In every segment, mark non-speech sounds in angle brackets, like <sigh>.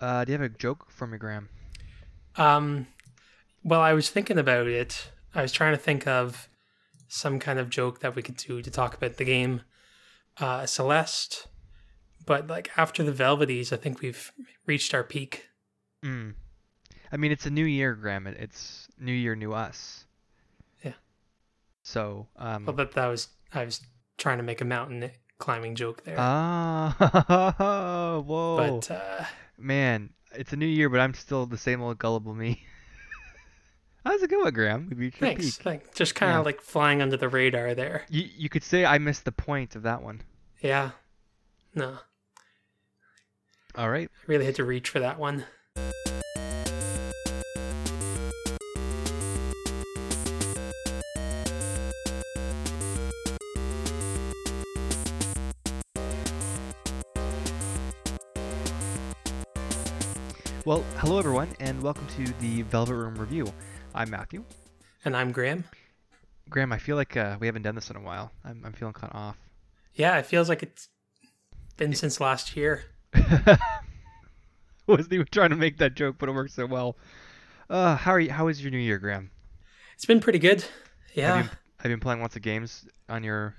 Uh, do you have a joke for me, Graham? Um, well, I was thinking about it. I was trying to think of some kind of joke that we could do to talk about the game, uh, Celeste. But like after the Velveties, I think we've reached our peak. Mm. I mean, it's a new year, Graham. It's new year, new us. Yeah. So, um, Well, that that was I was trying to make a mountain climbing joke there. ah, <laughs> whoa, but uh, man, it's a new year, but I'm still the same old gullible me. <laughs> How's it going, Graham? We reached thanks, thanks. Just kind of Yeah. like flying under the radar there. You you could say I missed the point of that one. Yeah. No, All right. I really had to reach for that one. Well, hello everyone, and welcome to the Velvet Room review. I'm Matthew. And I'm Graham. Graham, I feel like uh, we haven't done this in a while. I'm I'm feeling kind of off. Yeah, it feels like it's been since last year. <laughs> Wasn't even trying to make that joke, but it worked so well. Uh, how are you? How was your New Year, Graham? It's been pretty good. Yeah. Have you, have you been playing lots of games on your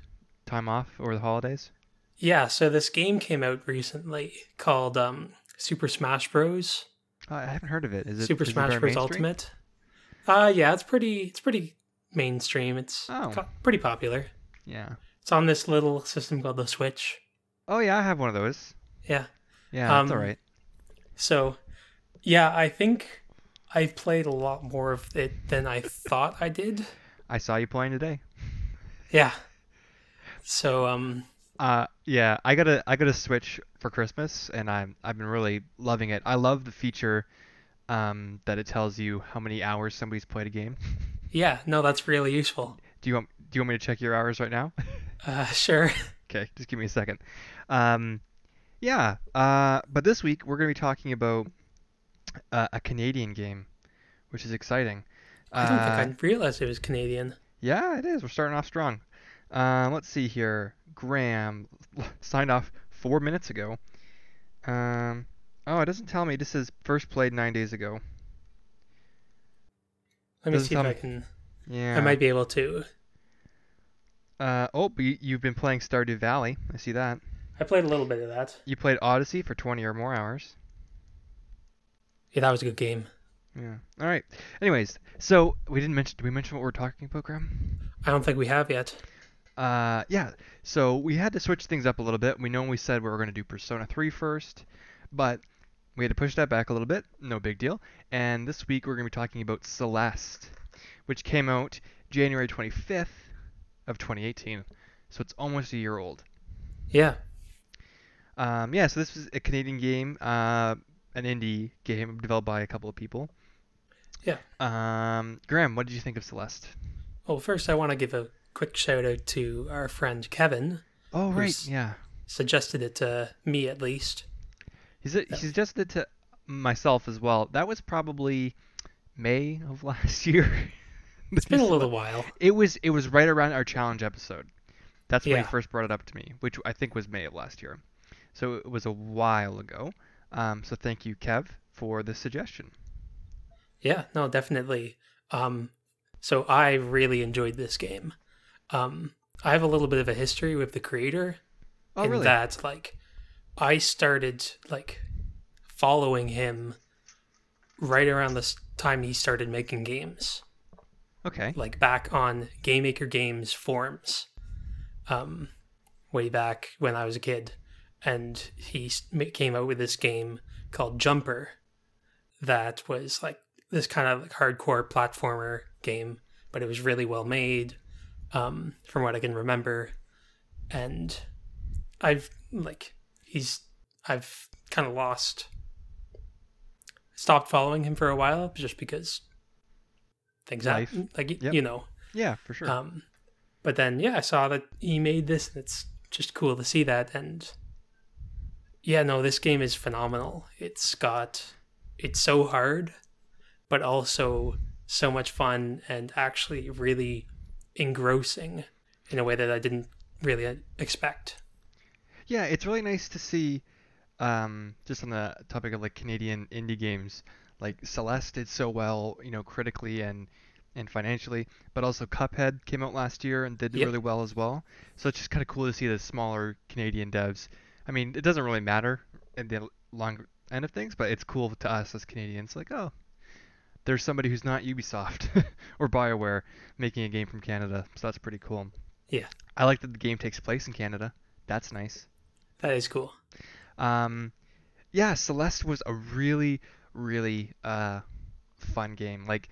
time off over the holidays? Yeah, so this game came out recently called um, Super Smash Bros. Uh, I haven't heard of it. Is it Super is Smash Bros. Ultimate. Uh yeah, it's pretty it's pretty mainstream. It's Oh. co- pretty popular. Yeah. It's on this little system called the Switch. Oh yeah, I have one of those. Yeah. Yeah, that's all Um, right. So, yeah, I think I've played a lot more of it than I thought I did. I saw you playing today. Yeah. So, um, Uh, yeah, I got a I got a Switch for Christmas, and I'm I've been really loving it. I love the feature, um, that it tells you how many hours somebody's played a game. <laughs> yeah, no, that's really useful. Do you want Do you want me to check your hours right now? <laughs> Uh, sure. <laughs> Okay, just give me a second. Um, yeah, uh, but this week we're going to be talking about uh, a Canadian game, which is exciting. I don't Uh, think I realized it was Canadian. Yeah, it is. We're starting off strong. Um, let's see here. Graham signed off four minutes ago. Um, oh, it doesn't tell me. This is first played nine days ago. Let me doesn't see if tell I can. Yeah. I might be able to. Uh, oh, you, you've been playing Stardew Valley. I see that. I played a little bit of that. You played Odyssey for 20 or more hours. Yeah, that was a good game. Yeah. All right. Anyways, so we didn't mention. Did we mention what we're talking about, Graham? I don't think we have yet. Uh, yeah. So we had to switch things up a little bit. We know we said we were going to do Persona 3 first, but we had to push that back a little bit. No big deal. And this week we're going to be talking about Celeste, which came out January 25th of 2018. So it's almost a year old. Yeah. Um, yeah. So this is a Canadian game, uh, an indie game developed by a couple of people. Yeah. Um, Graham, what did you think of Celeste? Well, first I want to give a quick shout out to our friend Kevin. Oh, right. Yeah. Suggested it to me at least. He's he suggested it to myself as well. That was probably May of <laughs> last year. It's been a little while. It was it was right around our challenge episode. That's when Yeah. he first brought it up to me, which I think was May of last year. So it was a while ago. Um, so thank you, Kev, for the suggestion. Yeah, no, definitely. Um, so I really enjoyed this game. Um, I have a little bit of a history with the creator Oh, in really? that, like, I started like following him right around the time he started making games, Okay. like back on Game Maker Games forums, um, way back when I was a kid, and he came out with this game called Jumper, that was like this kind of like hardcore platformer game, but it was really well made, um, from what I can remember, and I've like he's I've kind of lost stopped following him for a while just because things Life. happen like Yep. you know Yeah, for sure. um but then yeah I saw that he made this and it's just cool to see that and yeah no this game is phenomenal it's got it's so hard but also so much fun and actually really engrossing in a way that I didn't really expect Yeah, it's really nice to see um, just on the topic of like Canadian indie games, like Celeste did so well, you know, critically and and financially, but also Cuphead came out last year and did Yep. really well as well. So it's just kind of cool to see the smaller Canadian devs. I mean, it doesn't really matter in the long end of things, but it's cool to us as Canadians. Like, oh, there's somebody who's not Ubisoft <laughs> or BioWare making a game from Canada, so that's pretty cool. Yeah. I like that the game takes place in Canada. That's nice. That is cool. Um, yeah, Celeste was a really, really uh, fun game. Like,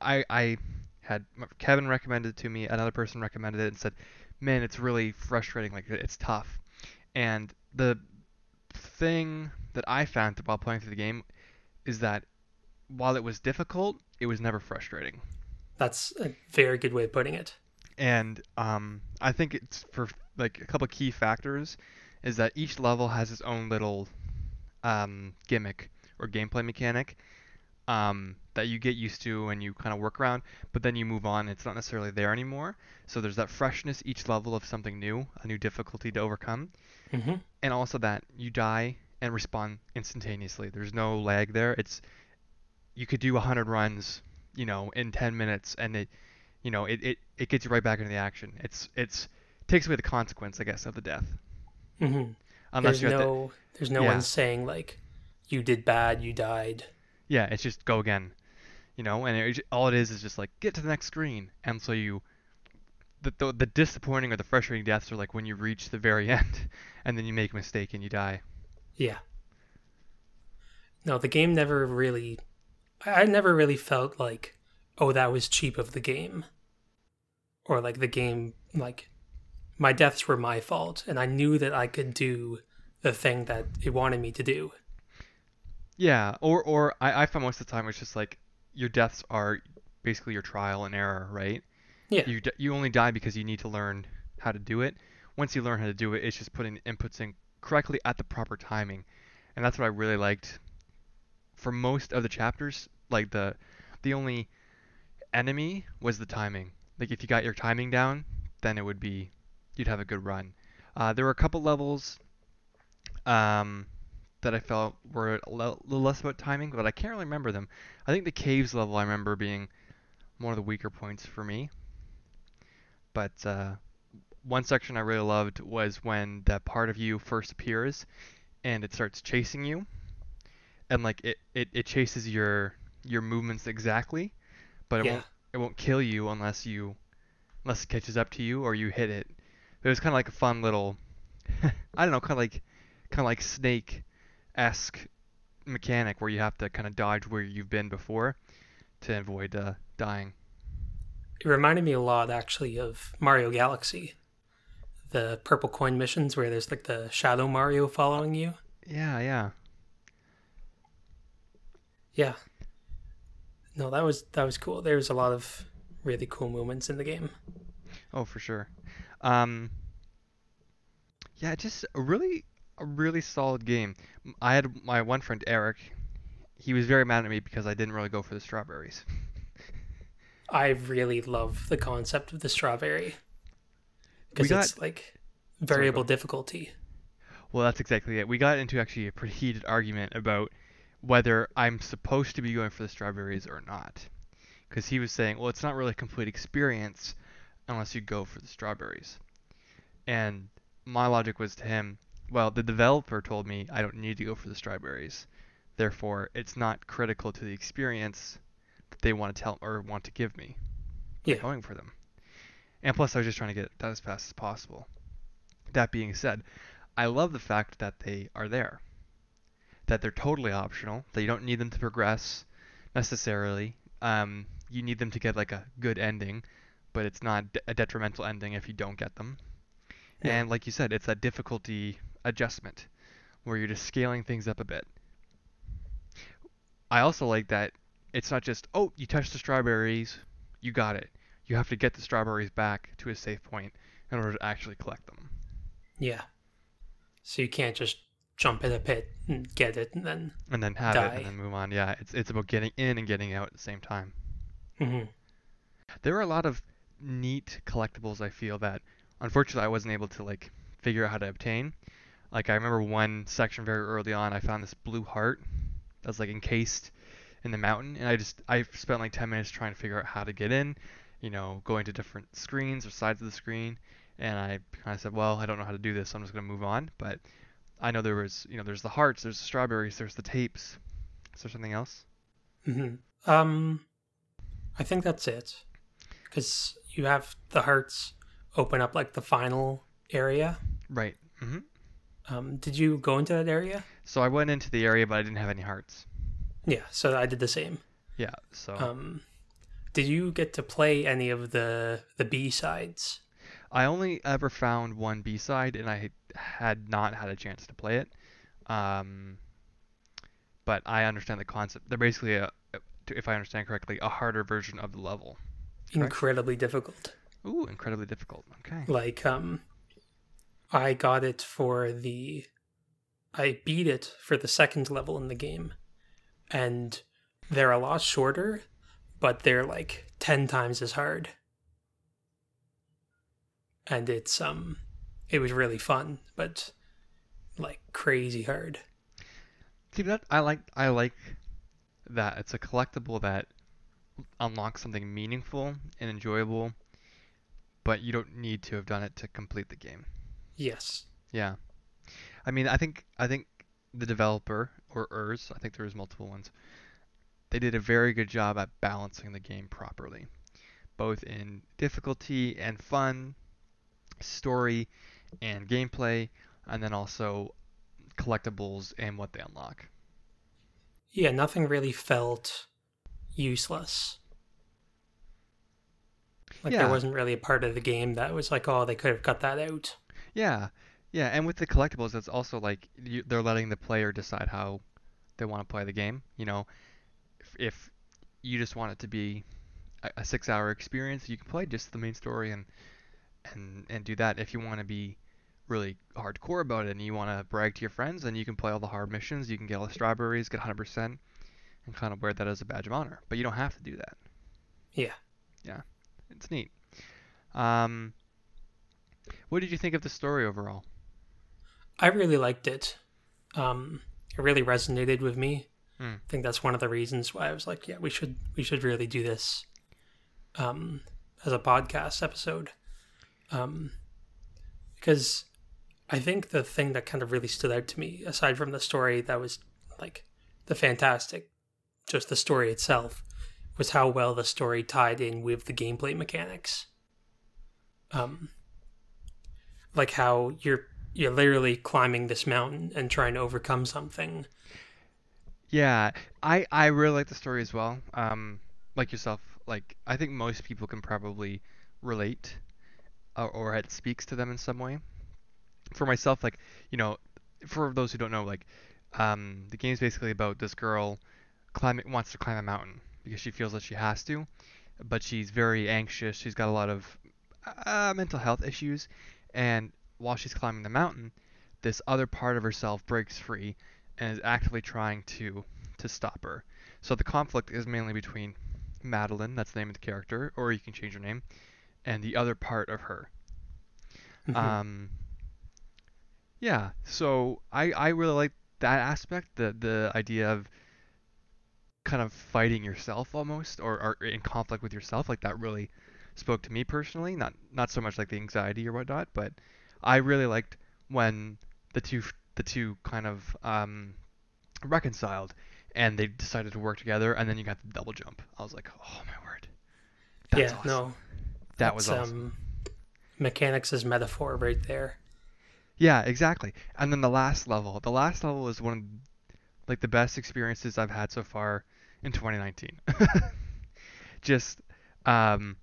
I I had Kevin recommended it to me, another person recommended it and said, "Man, it's really frustrating. Like, it's tough." And the thing that I found while playing through the game is that while it was difficult, it was never frustrating. That's a very good way of putting it. And um, I think it's for like a couple key factors is that each level has its own little um, gimmick or gameplay mechanic um, that you get used to and you kind of work around, but then you move on. It's not necessarily there anymore. So there's that freshness each level of something new, a new difficulty to overcome, hmm and also that you die and respawn instantaneously. There's no lag there. It's you could do 100 runs, you know, in 10 minutes, and it, you know, it, it, it gets you right back into the action. It's it's takes away the consequence, I guess, of the death. hmm Unless There's you have to, no, there's no Yeah. one saying like, you did bad, you died. yeah, it's just go again, you know, and it, all it is is just like get to the next screen, and so you. The, the, the disappointing or the frustrating deaths are like when you reach the very <laughs> end and then you make a mistake and you die. Yeah. No, the game never really. I never really felt like, oh, that was cheap of the game. Or like the game, like, my deaths were my fault, and I knew that I could do the thing that it wanted me to do. Yeah, or or I, I find most of the time it's just like your deaths are basically your trial and error, right? Yeah. You you only die because you need to learn how to do it. Once you learn how to do it, it's just putting inputs in correctly at the proper timing, and that's what I really liked. For most of the chapters, like the the only enemy was the timing. Like if you got your timing down, then it would be you'd have a good run. Uh, there were a couple levels um, that I felt were a little less about timing, but I can't really remember them. I think the caves level I remember being one of the weaker points for me. But uh, one section I really loved was when that part of you first appears and it starts chasing you, and like it, it, it chases your your movements exactly, but it Yeah. won't it won't kill you unless you unless it catches up to you or you hit it. It was kind of like a fun little <laughs> I don't know, kind of like kind of like snake esque mechanic where you have to kind of dodge where you've been before to avoid uh, dying. It reminded me a lot, actually, of Mario Galaxy. The purple coin missions where there's like the shadow Mario following you. Yeah, yeah. Yeah. No, that was that was cool. there was a lot of really cool moments in the game. Oh, for sure. Um, yeah, just a really, a really solid game. i had my one friend Eric. He was very mad at me because I didn't really go for the strawberries. <laughs> I really love the concept of the strawberry because got- it's like variable go. difficulty. Well, that's exactly it. We got into actually a pretty heated argument about whether I'm supposed to be going for the strawberries or not. Because he was saying, well, it's not really a complete experience unless you go for the strawberries. And my logic was to him, well, the developer told me I don't need to go for the strawberries. Therefore, it's not critical to the experience that they want to tell or want to give me Yeah. going for them. And plus, I was just trying to get it done as fast as possible. That being said, I love the fact that they are there. That they're totally optional. That you don't need them to progress necessarily. Um, you need them to get like a good ending, but it's not de- a detrimental ending if you don't get them. Yeah. And like you said, it's that difficulty adjustment where you're just scaling things up a bit. I also like that it's not just, oh, you touched the strawberries, you got it. You have to get the strawberries back to a safe point in order to actually collect them. Yeah. So you can't just jump in a pit and get it and then. and then have it and then move on. Yeah, it's it's about getting in and getting out at the same time. hmm There are a lot of neat collectibles I feel that unfortunately I wasn't able to like figure out how to obtain. Like I remember one section very early on, I found this blue heart that was like encased in the mountain, and I just I spent like 10 minutes trying to figure out how to get in, you know, going to different screens or sides of the screen, and I kind of said, well, I don't know how to do this, so I'm just gonna move on. But I know there was, you know, there's the hearts, there's the strawberries, there's the tapes. Is there something else? Mm-hmm. Um, I think that's it. Because you have the hearts open up like the final area. Right. Mm-hmm. Um, did you go into that area? So I went into the area, but I didn't have any hearts. Yeah, so I did the same. Yeah. So Um, did you get to play any of the the B sides? I only ever found one B side, and I had not had a chance to play it. Um, but I understand the concept. They're basically a, if I understand correctly, a harder version of the level. Correct. Incredibly difficult. Ooh, incredibly difficult. Okay. Like, um, I got it for the, I beat it for the second level in the game, and they're a lot shorter, but they're like ten times as hard. And it's um, it was really fun, but like crazy hard. See that I like I like that it's a collectible that unlocks something meaningful and enjoyable, but you don't need to have done it to complete the game. Yes. Yeah. I mean, I think I think the developer or ERS, I think there was multiple ones. They did a very good job at balancing the game properly, both in difficulty and fun, story and gameplay, and then also collectibles and what they unlock. Yeah, nothing really felt useless. Like Yeah. there wasn't really a part of the game that was like, oh, they could have cut that out. Yeah, yeah, and with the collectibles, it's also like you, they're letting the player decide how they want to play the game. You know, if, if you just want it to be a, a six-hour experience, you can play just the main story and and and do that. If you want to be really hardcore about it and you want to brag to your friends, then you can play all the hard missions. You can get all the strawberries, get 100%, and kind of wear that as a badge of honor. But you don't have to do that. Yeah. Yeah, it's neat. Um, what did you think of the story overall? I really liked it. Um, it really resonated with me. Hmm. I think that's one of the reasons why I was like, yeah, we should we should really do this um, as a podcast episode. Um, because I think the thing that kind of really stood out to me, aside from the story that was like the fantastic, just the story itself, was how well the story tied in with the gameplay mechanics. Um, like how you're you're literally climbing this mountain and trying to overcome something. Yeah, I I really like the story as well. Um, like yourself, like I think most people can probably relate, or, or it speaks to them in some way. For myself, like you know, for those who don't know, like um, the is basically about this girl climbing wants to climb a mountain because she feels that she has to, but she's very anxious. She's got a lot of uh, mental health issues, and while she's climbing the mountain, this other part of herself breaks free and is actively trying to to stop her. So the conflict is mainly between Madeline, that's the name of the character, or you can change her name, and the other part of her. Mhm. Um, yeah, so I I really like that aspect, the the idea of kind of fighting yourself almost, or, or in conflict with yourself. Like that really spoke to me personally. Not not so much like the anxiety or whatnot, but I really liked when the two the two kind of um, reconciled and they decided to work together, and then you got the double jump. I was like, oh my word, that's yeah, awesome. no, that was that's, awesome. um, mechanics is metaphor right there. Yeah, exactly. And then the last level, the last level is one of like the best experiences I've had so far in 2019. <laughs> Just um,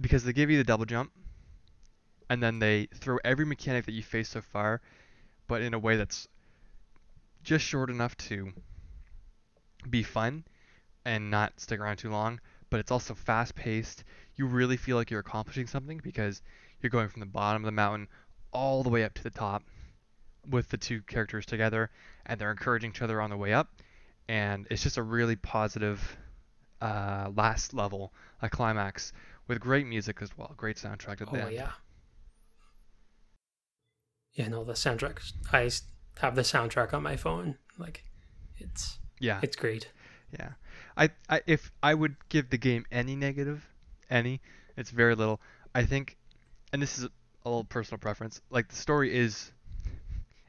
because they give you the double jump, and then they throw every mechanic that you face so far, but in a way that's just short enough to be fun and not stick around too long, but it's also fast paced. You really feel like you're accomplishing something because you're going from the bottom of the mountain all the way up to the top with the two characters together and they're encouraging each other on the way up and it's just a really positive uh, last level a climax with great music as well great soundtrack at the Oh end yeah. yeah, no, the soundtrack. i have the soundtrack on my phone. Like, it's Yeah. it's great. Yeah. I, I if I would give the game any negative, any, it's very little. I think and this is a little personal preference, like the story is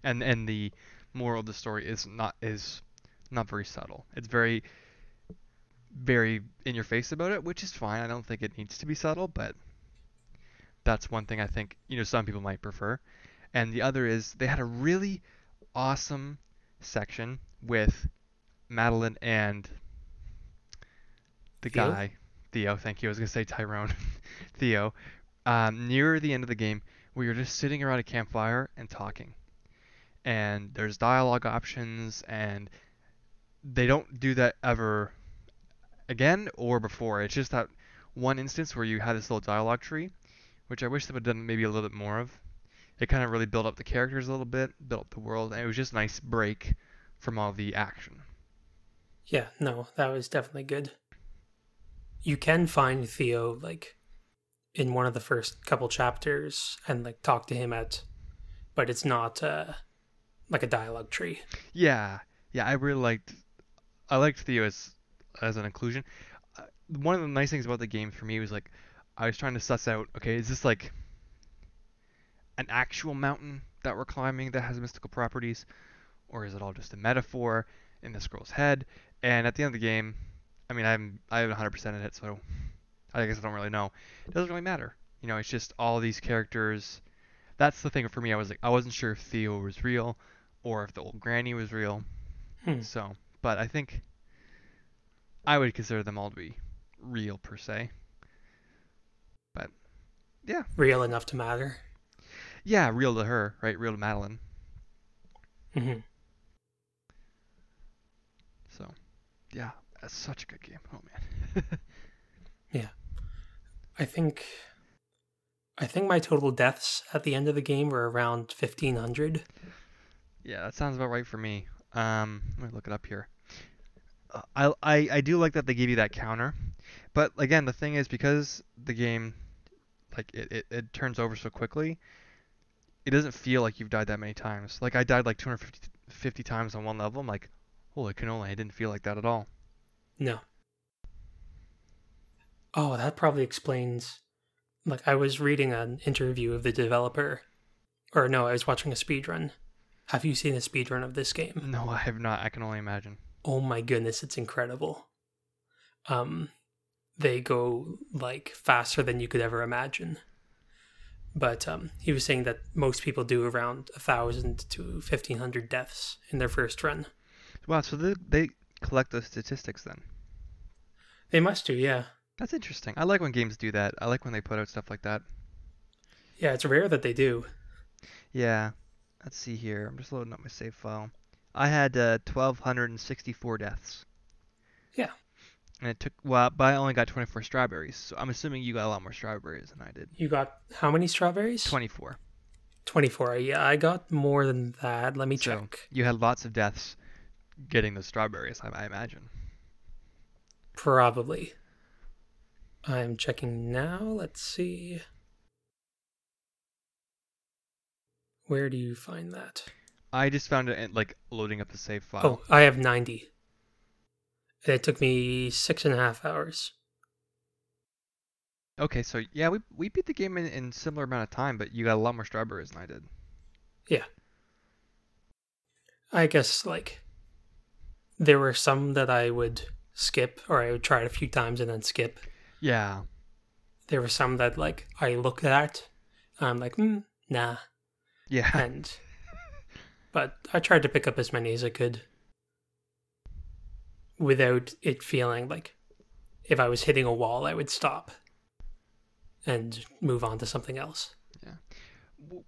and and the moral of the story is not is not very subtle. It's very very in your face about it, which is fine. I don't think it needs to be subtle, but that's one thing I think, you know, some people might prefer. And the other is they had a really awesome section with Madeline and the guy Theo. Thank you. I was gonna say Tyrone. <laughs> Theo. Um, near the end of the game, where you're just sitting around a campfire and talking, and there's dialogue options, and they don't do that ever again or before. It's just that one instance where you had this little dialogue tree, which I wish they would have done maybe a little bit more of. It kind of really built up the characters a little bit, built up the world, and it was just a nice break from all the action. Yeah, no, that was definitely good. You can find Theo like in one of the first couple chapters and like talk to him at, but it's not uh like a dialogue tree. Yeah, yeah, I really liked. I liked Theo as as an inclusion. Uh, one of the nice things about the game for me was like, I was trying to suss out. Okay, is this like an actual mountain that we're climbing that has mystical properties, or is it all just a metaphor in the girl's head? And at the end of the game, I mean, I'm I haven't 100% in it, so I guess I don't really know. It doesn't really matter. You know, it's just all these characters. That's the thing for me. I was like, I wasn't sure if Theo was real or if the old granny was real. Hmm. So, but I think I would consider them all to be real per se. But yeah, Real enough to matter. yeah, real to her, right? Real to Madeline. Mm-hmm. So, yeah, that's such a good game. Oh man. <laughs> Yeah. I think I think my total deaths at the end of the game were around fifteen hundred. Yeah, that sounds about right for me. Um, let me look it up here. Uh, I, I I do like that they give you that counter, but again, the thing is because the game, like it, it, it turns over so quickly, it doesn't feel like you've died that many times. Like I died like 250 50 times on one level. I'm like, holy cannoli! I didn't feel like that at all. No. Oh, that probably explains. Like, I was reading an interview of the developer, or no, I was watching a speed run. Have you seen a speed run of this game? No, I have not. I can only imagine. Oh my goodness, it's incredible. Um, they go like faster than you could ever imagine. But um, he was saying that most people do around a thousand to fifteen hundred deaths in their first run. Wow, so they they collect those statistics then. They must do, yeah. That's interesting. I like when games do that. I like when they put out stuff like that. Yeah, it's rare that they do. Yeah. Let's see here. I'm just loading up my save file. I had uh, 1,264 deaths. Yeah. And it took, well, but I only got 24 strawberries. So I'm assuming you got a lot more strawberries than I did. You got how many strawberries? 24. 24. Yeah, I got more than that. Let me So check. you had lots of deaths getting the strawberries, I, I imagine. Probably. I'm checking now. Let's see. Where do you find that? I just found it like loading up the save file. Oh, I have 90. It took me six and a half hours. Okay, so yeah, we we beat the game in, in similar amount of time, but you got a lot more strawberries than I did. Yeah. I guess, like, there were some that I would skip, or I would try it a few times and then skip. Yeah. There were some that, like, I looked at, and I'm like, hmm, nah. Yeah. <laughs> And, but I tried to pick up as many as I could without it feeling like if I was hitting a wall, I would stop and move on to something else. Yeah.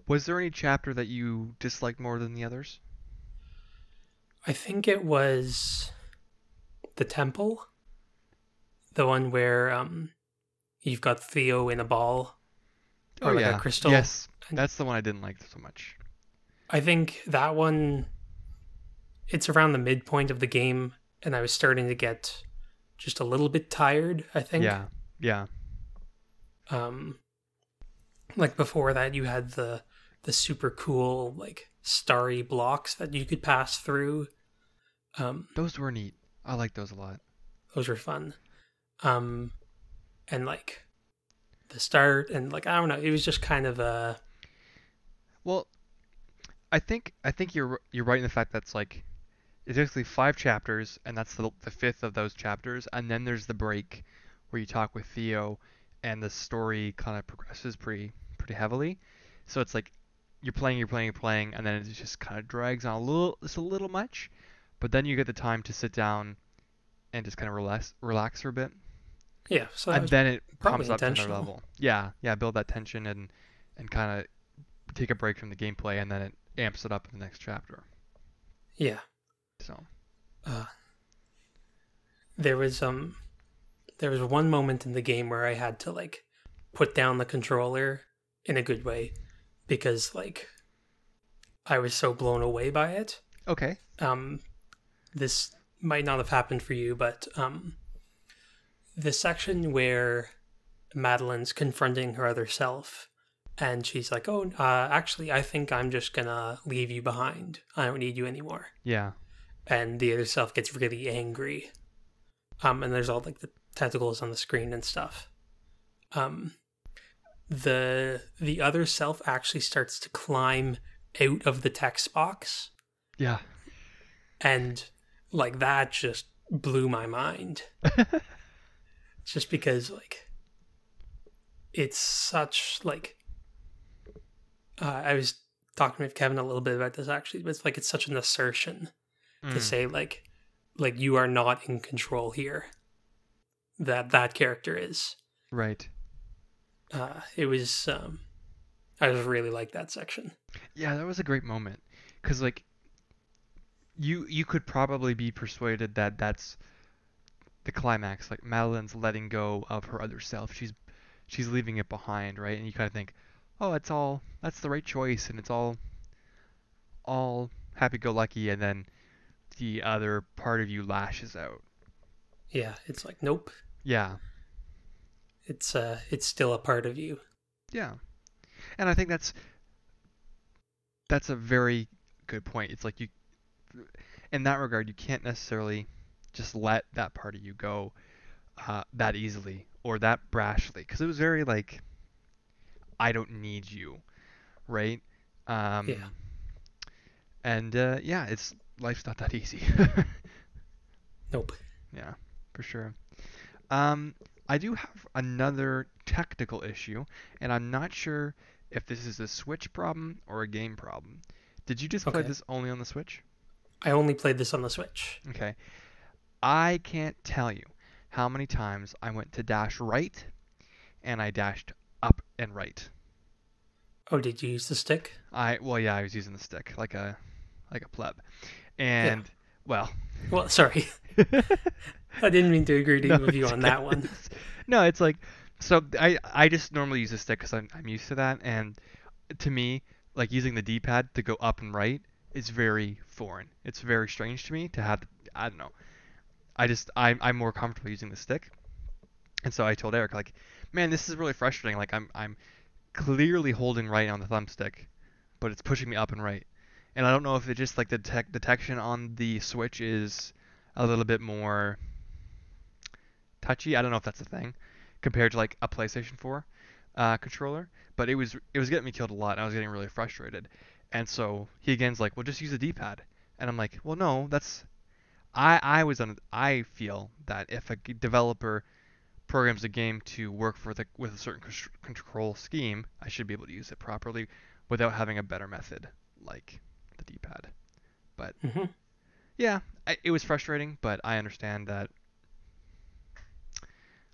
Was there any chapter that you disliked more than the others? I think it was the temple, the one where um, you've got Theo in a ball or oh like yeah. a crystal. Yes, that's the one I didn't like so much. I think that one, it's around the midpoint of the game, and I was starting to get just a little bit tired. I think. Yeah. Yeah. Um, like before that, you had the the super cool like starry blocks that you could pass through. Um, Those were neat. I like those a lot. those were fun. Um, and like the start and like I don't know, it was just kind of a Well, I think I think you're you're right in the fact that's like it's basically five chapters, and that's the the fifth of those chapters, and then there's the break where you talk with Theo, and the story kind of progresses pretty pretty heavily. So it's like you're playing, you're playing, you're playing, and then it just kind of drags on a little, just a little much. But then you get the time to sit down and just kind of relax, relax for a bit, yeah. So and then it comes up to another level. Yeah, yeah, build that tension and and kind of take a break from the gameplay, and then it amps it up in the next chapter. yeah. So Uh, there was um there was one moment in the game where I had to like put down the controller in a good way because like I was so blown away by it. okay, um, this might not have happened for you, but um, the section where Madeline's confronting her other self, and she's like, "Oh, uh, actually, I think I'm just gonna leave you behind. I don't need you anymore." yeah, And the other self gets really angry. Um, and there's all like the tentacles on the screen and stuff. Um, the the other self actually starts to climb out of the text box yeah, and like that just blew my mind <laughs> just because like it's such like uh, i was talking with kevin a little bit about this actually but it's like it's such an assertion to Mm. say like like you are not in control here that that character is right. uh it was um i just really like that section Yeah, that was a great moment because like you you could probably be persuaded that that's the climax. Like Madeline's letting go of her other self. She's she's leaving it behind, right? And you kind of think, oh, it's all that's the right choice, and it's all all happy-go-lucky, and then the other part of you lashes out. yeah it's like nope Yeah, it's uh it's still a part of you Yeah. And I think that's that's a very good point. It's like you in that regard you can't necessarily just let that part of you go uh, that easily or that brashly because it was very like I don't need you, right? Um Yeah. And uh, yeah, it's life's not that easy. <laughs> nope Yeah, for sure. Um, I do have another technical issue, and I'm not sure if this is a Switch problem or a game problem. Did you just play this only on the Switch? I only played this on the Switch. Okay. I can't tell you how many times I went to dash right and I dashed up and right. Oh, did you use the stick? I well yeah, I was using the stick like a like a pleb. And well, Well, sorry. <laughs> I didn't mean to agree to No, with you on okay. that one. <laughs> No, it's like so I I just normally use a stick because I'm I'm used to that, and to me, like using the D-pad to go up and right is very foreign. It's very strange to me to have I don't know. I just I'm I'm more comfortable using the stick, and so I told Eric like, man, this is really frustrating. Like I'm I'm clearly holding right on the thumbstick, but it's pushing me up and right, and I don't know if it just like the detection on the Switch is a little bit more touchy. I don't know if that's a thing compared to like a PlayStation 4 uh, controller, but it was it was getting me killed a lot. And I was getting really frustrated, and so he again's like, "Well, just use a D-pad," and I'm like, "Well, no, that's I I was on I feel that if a developer programs a game to work for the with a certain control scheme, I should be able to use it properly without having a better method like the D-pad." hmm Yeah, I, it was frustrating, but I understand that.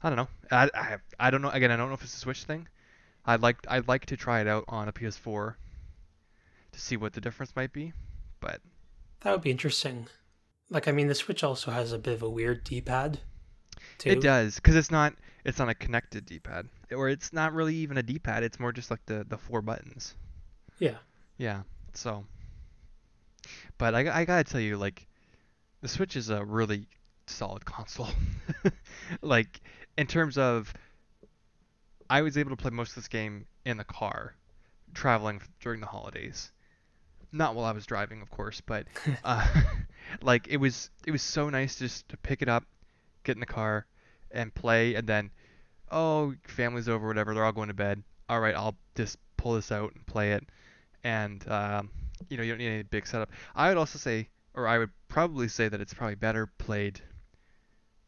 I don't know. I, I I don't know. Again, I don't know if it's a Switch thing. I'd like I'd like to try it out on a PS4 to see what the difference might be. But That would be interesting. Like, I mean, the Switch also has a bit of a weird D-pad, too. it does because it's not it's not a connected D-pad, or it's not really even a D-pad. It's more just like the the four buttons. Yeah. Yeah. So. But I, I gotta tell you, like, the Switch is a really solid console. <laughs> like, in terms of, I was able to play most of this game in the car traveling during the holidays. Not while I was driving, of course, but <laughs> uh, <laughs> like it was it was so nice just to pick it up, get in the car, and play, and then oh family's over, whatever, they're all going to bed. All right, I'll just pull this out and play it, and um, you know you don't need any big setup. I would also say, or I would probably say that it's probably better played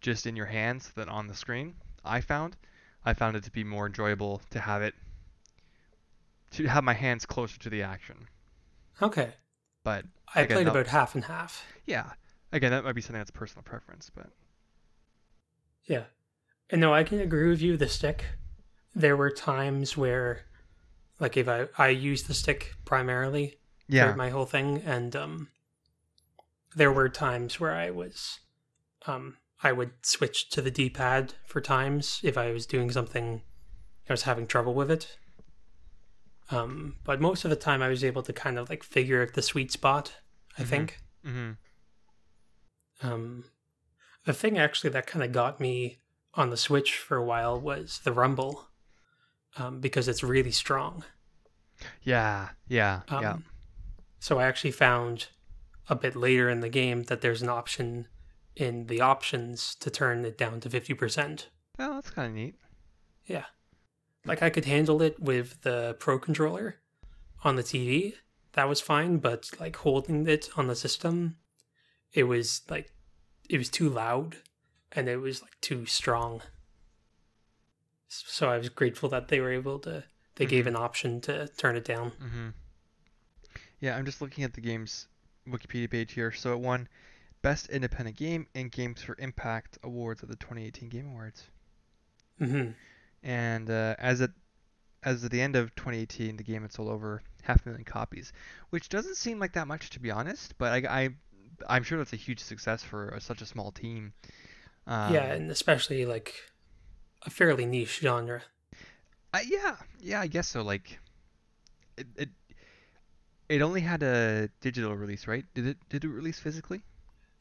just in your hands than on the screen. I found, I found it to be more enjoyable to have it to have my hands closer to the action. Okay. But I Again, played about half and half. yeah, again that might be something that's personal preference, but Yeah. And no, I can agree with you. The stick, there were times where, like, if I I used the stick primarily yeah, for my whole thing, and um, there were times where I was, um, I would switch to the D pad for times if I was doing something, I was having trouble with it. Um, but most of the time, I was able to kind of like figure out the sweet spot. I Mhm. think. hmm Um, the thing actually that kind of got me on the Switch for a while was the Rumble, um, because it's really strong. yeah, yeah, Um, yeah. So I actually found a bit later in the game that there's an option in the options to turn it down to fifty percent. Oh, that's kind of neat. Yeah, like I could handle it with the Pro controller on the TV. That was fine, but like holding it on the system, it was like it was too loud and it was like too strong. So I was grateful that they were able to. They gave an option to turn it down. hmm Yeah, I'm just looking at the game's Wikipedia page here. So it won Best Independent Game and Games for Impact awards at the 2018 Game Awards. hmm And uh, as at as at the end of 2018, the game had sold over half a million copies, which doesn't seem like that much to be honest. But I, I I'm sure that's a huge success for such a small team. Um, yeah, and especially like a fairly niche genre. I, yeah, yeah, I guess so. Like, it, it it only had a digital release, right? Did it did it release physically?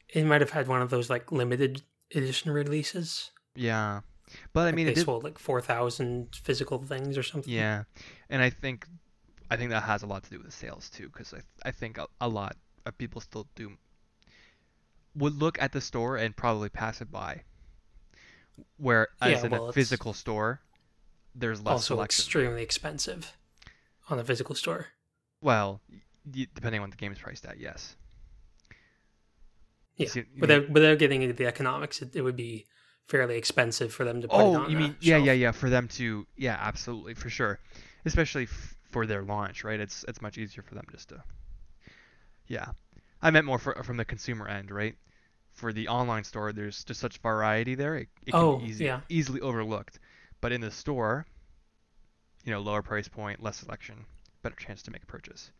It might have had one of those like limited edition releases. Yeah, but I Like, mean, they it did. sold like four thousand physical things or something. Yeah, and I think I think that has a lot to do with the sales too, because I I think a, a lot of people still do would look at the store and probably pass it by. Whereas Yeah, in well, a physical store, there's less also selection. extremely expensive on the physical store. Well, depending on what the game is priced at, yes. Yeah, See, without without getting into the economics, it, it would be fairly expensive for them to put it Oh, you mean yeah, shelf. yeah, yeah, for them to yeah, absolutely, for sure. Especially f- for their launch, right? It's it's much easier for them just to Yeah. I meant more for, from the consumer end, right? For the online store, there's just such variety there. It, it can Oh, be easy, yeah. easily overlooked. But in the store, you know, lower price point, less selection, better chance to make a purchase.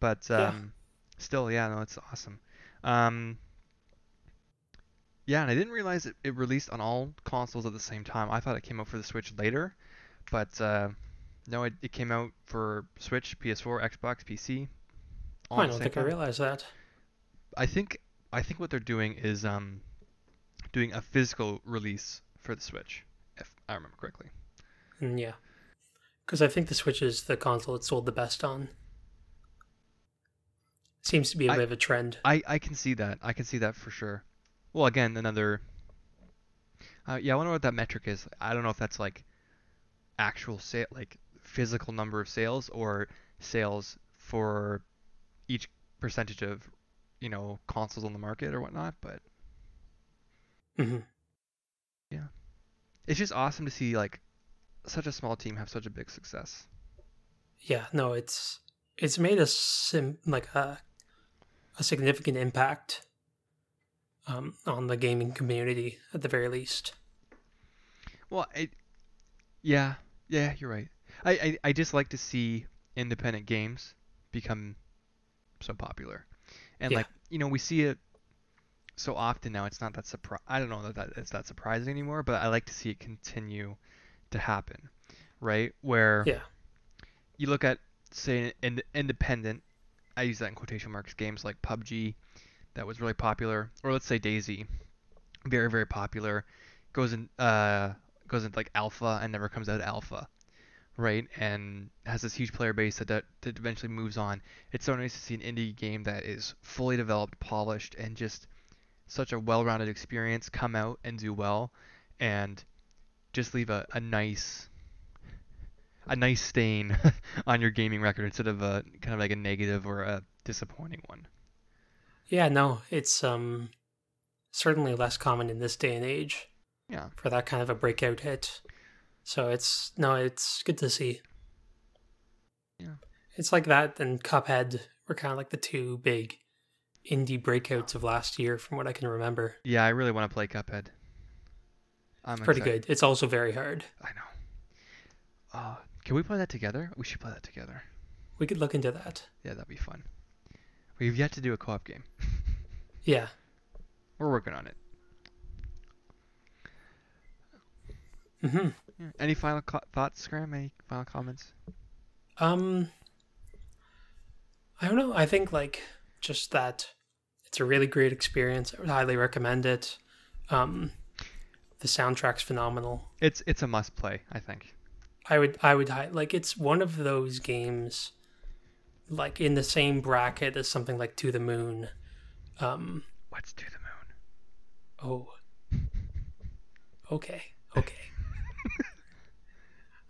But um, Yeah. still, yeah, no, it's awesome. Um, yeah, and I didn't realize it, it released on all consoles at the same time. I thought it came out for the Switch later, but uh, no, it, it came out for Switch, PS4, Xbox, PC. all I don't think I realized that. I think I think what they're doing is um, doing a physical release for the Switch, if I remember correctly. Mm, yeah, because I think the Switch is the console it sold the best on. Seems to be a I- bit of a trend. I, I can see that. I can see that for sure. Well, again, another. Uh, yeah, I wonder what that metric is. I don't know if that's like actual sale, like physical number of sales, or sales for each percentage of, you know, consoles on the market or whatnot. But hmm it's just awesome to see like such a small team have such a big success. Yeah, no, it's it's made a sim like a a significant impact um, on the gaming community at the very least. Well, it, yeah, yeah, you're right. I, I, I just like to see independent games become so popular, and Yeah. like you know we see it so often now. It's not that surpri- I don't know that, that it's that surprising anymore, but I like to see it continue to happen, right? Where Yeah. you look at say an independent, I use that in quotation marks, games like PUBG, that was really popular, or let's say DayZ, very very popular, goes in uh goes into like alpha and never comes out alpha, right? And has this huge player base that, that that eventually moves on. It's so nice to see an indie game that is fully developed, polished, and just such a well-rounded experience come out and do well, and just leave a, a nice a nice stain <laughs> on your gaming record instead of a kind of like a negative or a disappointing one. Yeah, no, it's um certainly less common in this day and age Yeah. for that kind of a breakout hit. So it's no, it's good to see. Yeah. It's like that and Cuphead were kind of like the two big indie breakouts of last year from what I can remember. Yeah, I really want to play Cuphead. I'm Pretty excited. good. It's also very hard. I know. Uh, can we play that together? We should play that together. We could look into that. Yeah, that'd be fun. We've yet to do a co-op game. <laughs> Yeah. We're working on it. hmm Yeah. Any final co- thoughts, Graham? Any final comments? Um, I don't know. I think like just that it's a really great experience. I would highly recommend it. Um, the soundtrack's phenomenal. It's it's a must play, I think. I would I would like it's one of those games like in the same bracket as something like To the Moon. Um, What's to the moon? oh. Okay. Okay. <laughs>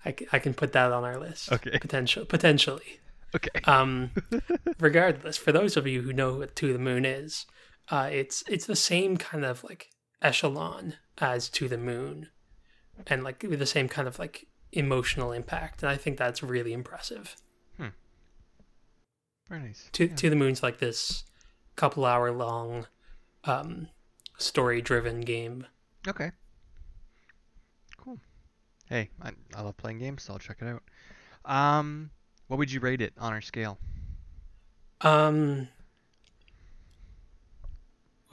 I, c- I can put that on our list. Okay. Potential potentially. Okay. Um, <laughs> regardless, for those of you who know what To the Moon is, uh, it's it's the same kind of like echelon as To the Moon, and like with the same kind of like emotional impact, and I think that's really impressive. Very nice. To Yeah. To the Moon's like this couple hour long, um, story driven game. Okay. Cool. Hey, I, I love playing games, so I'll check it out. Um, what would you rate it on our scale? Um.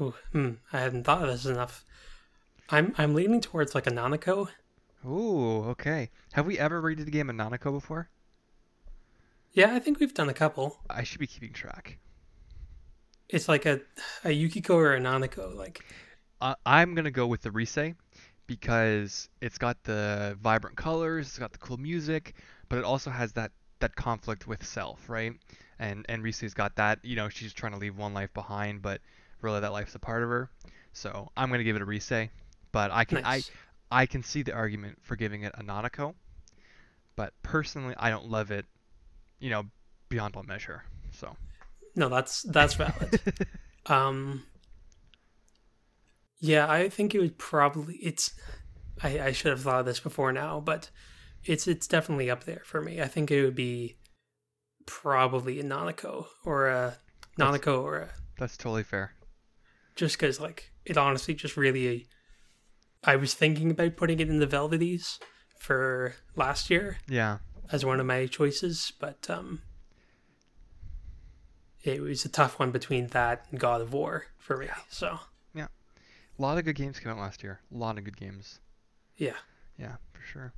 Ooh, hmm, I hadn't thought of this enough. I'm I'm leaning towards like a Nanako. Ooh, okay. Have we ever rated a game a Nanako before? Yeah, I think we've done a couple. I should be keeping track. It's like a a Yukiko or a Nanako. Like Uh, I'm gonna go with the Rise because it's got the vibrant colors, it's got the cool music, but it also has that that conflict with self, right? And and Rise's got that. You know, she's trying to leave one life behind, but really that life's a part of her. So I'm gonna give it a Rise, but I can nice. I I can see the argument for giving it a Nanako, but personally I don't love it. You know, beyond all measure. So. no, that's that's valid. <laughs> um. Yeah, I think it would probably it's. I I should have thought of this before now, but it's it's definitely up there for me. I think it would be probably a Nanako or a That's- Nanako or a That's totally fair. just because like it honestly just really i was thinking about putting it in the velveties for last year Yeah. As one of my choices but um it was a tough one between that and god of war for me so yeah, A lot of good games came out last year. A lot of good games. yeah Yeah, for sure.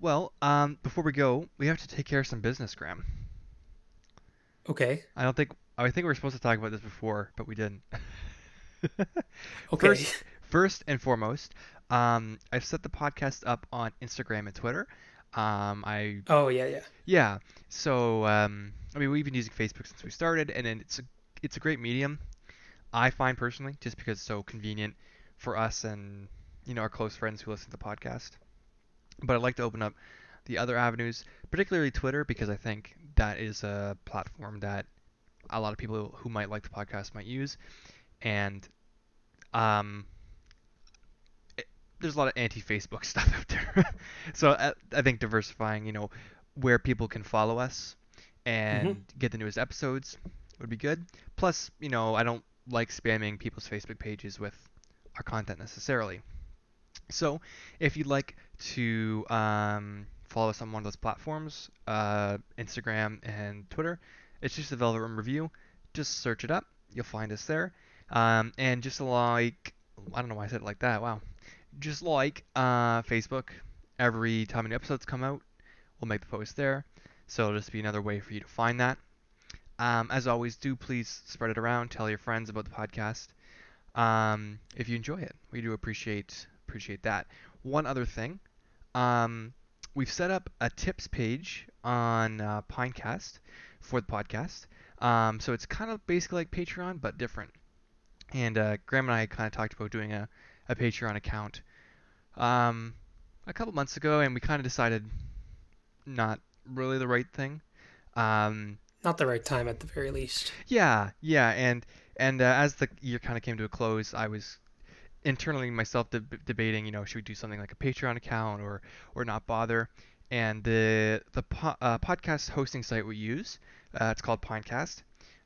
Well, um, before we go, we have to take care of some business, Graham. okay I don't think I think we were supposed to talk about this before, but we didn't. <laughs> okay First, first and foremost, um, I've set the podcast up on Instagram and Twitter. Um, I oh yeah yeah yeah. So um, I mean, we've been using Facebook since we started, and then it's a it's a great medium. I find personally, just because it's so convenient for us and you know our close friends who listen to the podcast. But I'd like to open up the other avenues, particularly Twitter, because I think that is a platform that a lot of people who might like the podcast might use, and um, there's a lot of anti-Facebook <laughs> stuff out there. so I, I think diversifying, you know, where people can follow us and get the newest episodes would be good. Plus, you know, I don't like spamming people's Facebook pages with our content necessarily. So, if you'd like to um, follow us on one of those platforms, uh, Instagram and Twitter, it's just the Velvet Room Review. Just search it up, you'll find us there. Um, and just like, I don't know why I said it like that. Wow. Just like uh, Facebook, every time an episodes come out, we'll make the post there. So it'll just be another way for you to find that. Um, as always, do please spread it around. Tell your friends about the podcast um, if you enjoy it. We do appreciate appreciate that. One other thing, um, we've set up a tips page on uh, Pinecast for the podcast. Um, so it's kind of basically like Patreon, but different. And uh, Graham and I kind of talked about doing a, a Patreon account um, a couple months ago, and we kind of decided not really the right thing. Um, Not the right time at the very least. yeah, yeah, and and uh, as the year kind of came to a close, I was internally myself deb- debating, you know, should we do something like a Patreon account or or not bother? And the the po- uh, podcast hosting site we use, uh, it's called Pinecast.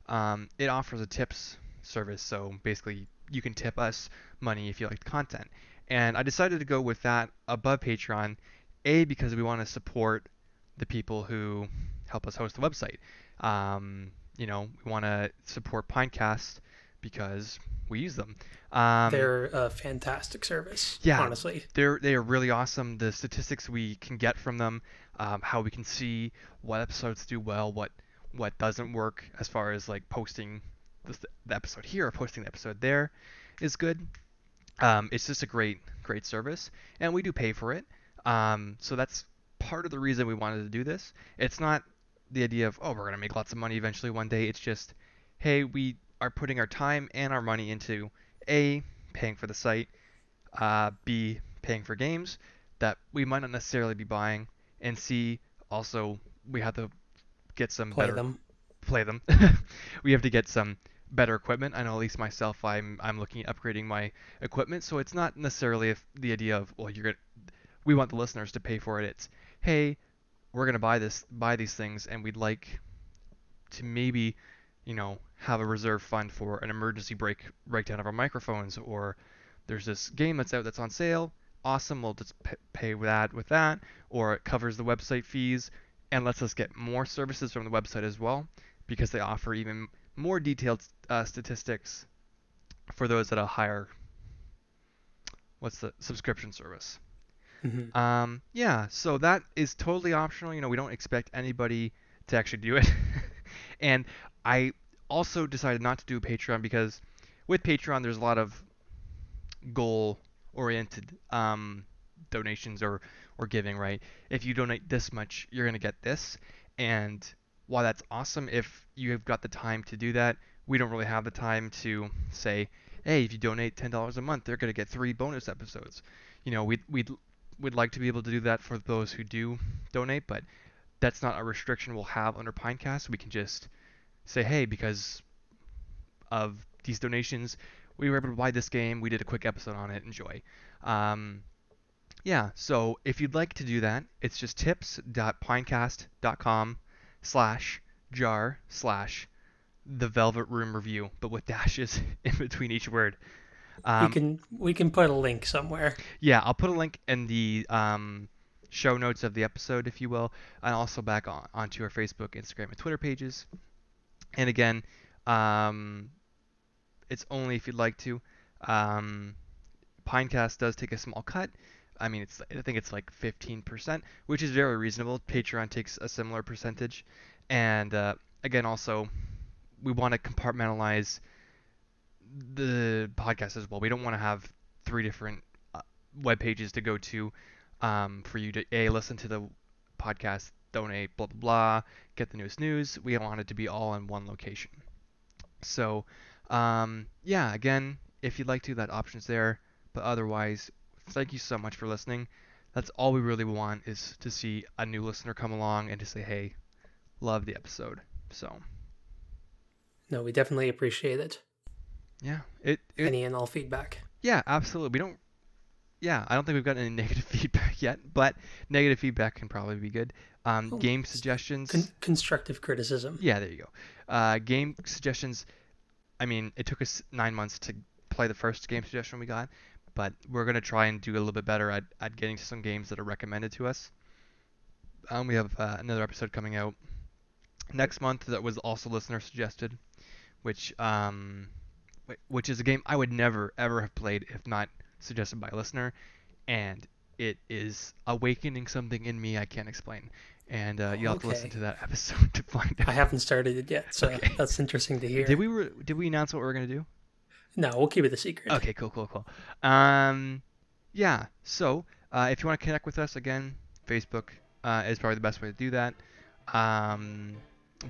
Um, it offers a tips service, so basically you can tip us money if you like the content. And I decided to go with that above Patreon, a because we want to support the people who help us host the website. Um, you know, we want to support Pinecast because we use them. Um, They're a fantastic service. yeah. honestly. they're they are really awesome. The statistics we can get from them, um, how we can see what episodes do well, what what doesn't work as far as like posting the, the episode here or posting the episode there, is good. Um, it's just a great great service, and we do pay for it. Um, so that's part of the reason we wanted to do this. It's not the idea of oh we're gonna make lots of money eventually one day. It's just hey we are putting our time and our money into a paying for the site uh, B, paying for games that we might not necessarily be buying, and C, also we have to get some Play better them. play them. <laughs> we have to get some better equipment. I know at least myself, I'm I'm looking at upgrading my equipment, so it's not necessarily the idea of well you're gonna we want the listeners to pay for it. It's hey, we're gonna buy this buy these things, and we'd like to maybe you know have a reserve fund for an emergency break breakdown of our microphones or there's this game that's out that's on sale. Awesome, we'll just pay with that with that, or it covers the website fees and lets us get more services from the website as well because they offer even more detailed uh, statistics for those at a higher what's the subscription service. Mhm. Um, yeah, so that is totally optional. You know, we don't expect anybody to actually do it. <laughs> and I also decided not to do Patreon because with Patreon, there's a lot of goal-oriented um, donations or or giving. Right? If you donate this much, you're gonna get this. And while that's awesome, if you have got the time to do that, we don't really have the time to say, hey, if you donate ten dollars a month, they're gonna get three bonus episodes. You know, we'd we'd we'd like to be able to do that for those who do donate, but that's not a restriction we'll have under Pinecast. We can just say, hey, because of these donations, we were able to buy this game. We did a quick episode on it. Enjoy. Um, yeah, so if you'd like to do that, it's just tips.pinecast.com slash jar slash the Velvet Room Review, but with dashes <laughs> in between each word. Um, we can we can put a link somewhere. yeah, I'll put a link in the um, show notes of the episode, if you will, and also back on, onto our Facebook, Instagram, and Twitter pages. And again, um, it's only if you'd like to. Um, Pinecast does take a small cut. I mean, it's I think it's like 15%, which is very reasonable. Patreon takes a similar percentage, and uh, again, also we want to compartmentalize the podcast as well. We don't want to have three different uh, web pages to go to um, for you to a listen to the podcast, donate, blah blah blah, get the newest news. We want it to be all in one location. So um, yeah, again, if you'd like to, that option's there. But otherwise, thank you so much for listening. That's all we really want is to see a new listener come along and to say, hey, love the episode. So No, we definitely appreciate it. yeah, it, it Any and all feedback. Yeah, absolutely. We don't. Yeah, I don't think we've gotten any <laughs> negative feedback yet, but negative feedback can probably be good. Um, Oh, game suggestions. Con- constructive criticism. yeah, there you go. Uh, game suggestions. I mean, it took us nine months to play the first game suggestion we got, but we're gonna try and do a little bit better at, at getting to some games that are recommended to us. Um, we have uh, another episode coming out next month that was also listener suggested, which um, which is a game I would never ever have played if not suggested by a listener, and it is awakening something in me I can't explain. And uh, you'll have to listen to that <laughs> episode to find out. I haven't started it yet, so Okay. that's interesting to hear. Did we re- did we announce what we were gonna do? No, we'll keep it a secret. Okay, cool, cool, cool. Um, yeah. So uh, if you want to connect with us again, Facebook uh, is probably the best way to do that. Um,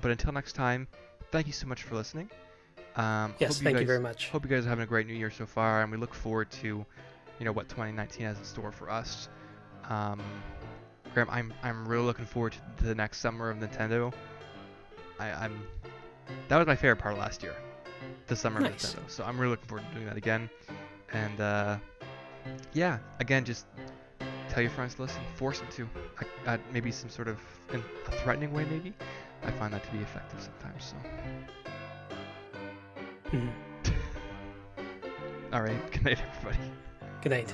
but until next time, thank you so much for listening. Um, Yes, hope thank you guys- very much. Hope you guys are having a great new year so far, and we look forward to, you know, what 2019 has in store for us. Um, Graham, I'm I'm really looking forward to the next summer of Nintendo. I, I'm that was my favorite part of last year, the summer Nice. Nintendo. So I'm really looking forward to doing that again. And uh, yeah, again, just tell your friends to listen, force them to, I, I, maybe some sort of in a threatening way, maybe. I find that to be effective sometimes. So, Mhm. <laughs> all right, good night, everybody. Good night.